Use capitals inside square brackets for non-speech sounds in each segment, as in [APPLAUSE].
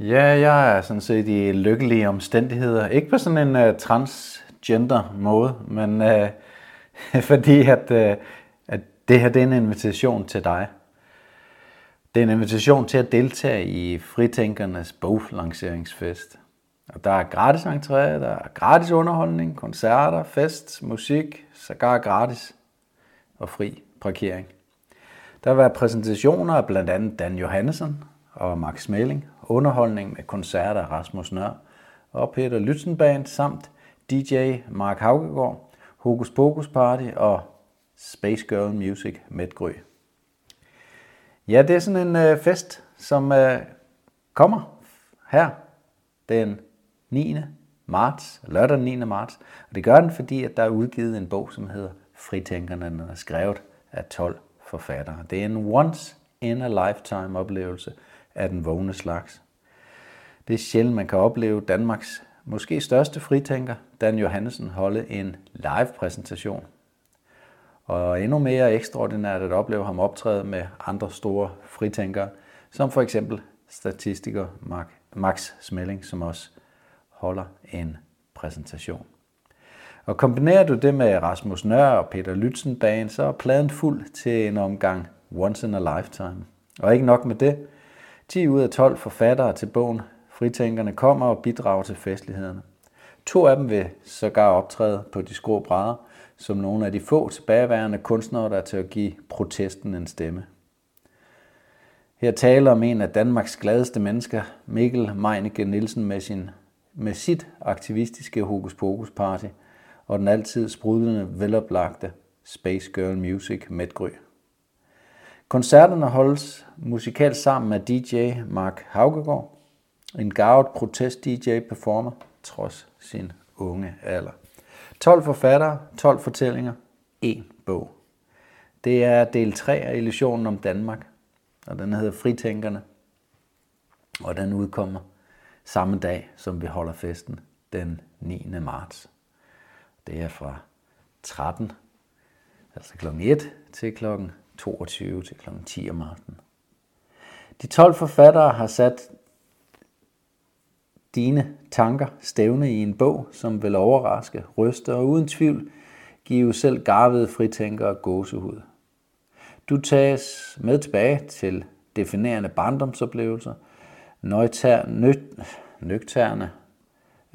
Ja, jeg er sådan set i lykkelige omstændigheder. Ikke på sådan en uh, transgender måde, men uh, [LAUGHS] fordi at, uh, at det her det er en invitation til dig. Det er en invitation til at deltage i Fritænkernes boglanceringsfest. Og der er gratis entré, der er gratis underholdning, koncerter, fest, musik, sågar gratis og fri parkering. Der vil være præsentationer af blandt andet Dan Johannesson og Max Meling underholdning med koncerter af Rasmus Nør og Peter Lytsenband samt DJ Mark Haugegaard, Hokus Pokus Party og Space Girl Music med Gry. Ja, det er sådan en øh, fest, som øh, kommer her den 9. marts, lørdag den 9. marts. Og det gør den, fordi at der er udgivet en bog, som hedder Fritænkerne, den er skrevet af 12 forfattere. Det er en once in a lifetime oplevelse af den vågne slags. Det er sjældent, man kan opleve Danmarks måske største fritænker, Dan Johansen, holde en live-præsentation. Og endnu mere ekstraordinært at opleve ham optræde med andre store fritænkere, som for eksempel statistiker Max Smelling, som også holder en præsentation. Og kombinerer du det med Rasmus Nør og Peter Lytsenbagen, så er pladen fuld til en omgang Once in a Lifetime. Og ikke nok med det, 10 ud af 12 forfattere til bogen Fritænkerne kommer og bidrager til festlighederne. To af dem vil sågar optræde på de skrå brædder, som nogle af de få tilbageværende kunstnere, der er til at give protesten en stemme. Her taler om en af Danmarks gladeste mennesker, Mikkel Meinicke Nielsen, med, sin, med sit aktivistiske Hokus Pokus Party og den altid sprudlende, veloplagte Space Girl Music Medgry. Koncerterne holdes musikalsk sammen med DJ Mark Haugegaard, en gavet protest-DJ-performer, trods sin unge alder. 12 forfattere, 12 fortællinger, én bog. Det er del 3 af Illusionen om Danmark, og den hedder Fritænkerne, og den udkommer samme dag, som vi holder festen, den 9. marts. Det er fra 13, altså kl. 1 til klokken 22 til kl. 10 om aftenen. De 12 forfattere har sat dine tanker stævne i en bog, som vil overraske, ryste og uden tvivl give selv garvede fritænkere gåsehud. Du tages med tilbage til definerende barndomsoplevelser, nøgterne, nø, nøgterne,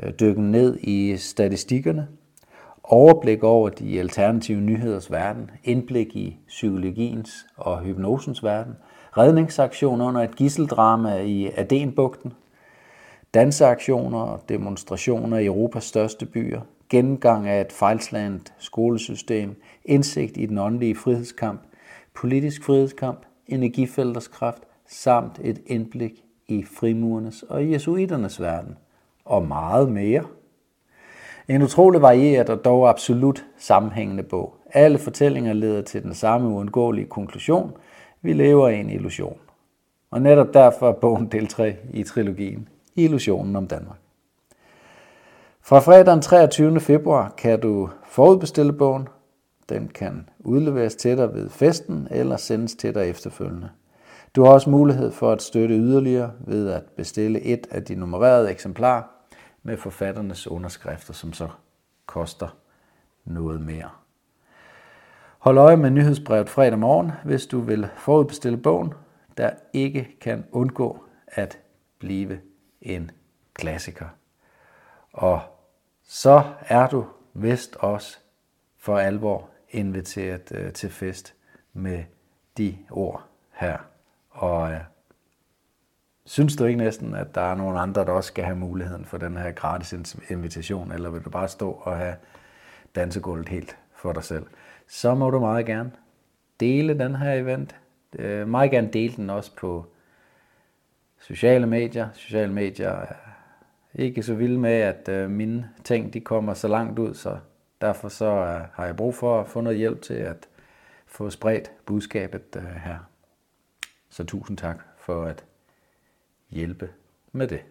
øh, dykken ned i statistikkerne, overblik over de alternative nyheders verden, indblik i psykologiens og hypnosens verden, redningsaktion under et gisseldrama i Adenbugten, danseaktioner og demonstrationer i Europas største byer, gennemgang af et fejlslagent skolesystem, indsigt i den åndelige frihedskamp, politisk frihedskamp, energifelters kraft, samt et indblik i frimurernes og jesuiternes verden, og meget mere. En utrolig varieret og dog absolut sammenhængende bog. Alle fortællinger leder til den samme uundgåelige konklusion. Vi lever i en illusion. Og netop derfor er bogen del 3 i trilogien Illusionen om Danmark. Fra fredag den 23. februar kan du forudbestille bogen. Den kan udleveres til dig ved festen eller sendes til dig efterfølgende. Du har også mulighed for at støtte yderligere ved at bestille et af de nummererede eksemplarer med forfatternes underskrifter, som så koster noget mere. Hold øje med nyhedsbrevet fredag morgen, hvis du vil forudbestille bogen, der ikke kan undgå at blive en klassiker. Og så er du vist også for alvor inviteret øh, til fest med de ord her. Og øh, synes du ikke næsten, at der er nogen andre, der også skal have muligheden for den her gratis invitation, eller vil du bare stå og have dansegulvet helt for dig selv, så må du meget gerne dele den her event. Øh, meget gerne dele den også på sociale medier. Sociale medier er ikke så vilde med, at øh, mine ting de kommer så langt ud, så derfor så øh, har jeg brug for at få noget hjælp til at få spredt budskabet øh, her. Så tusind tak for at hjælpe med det.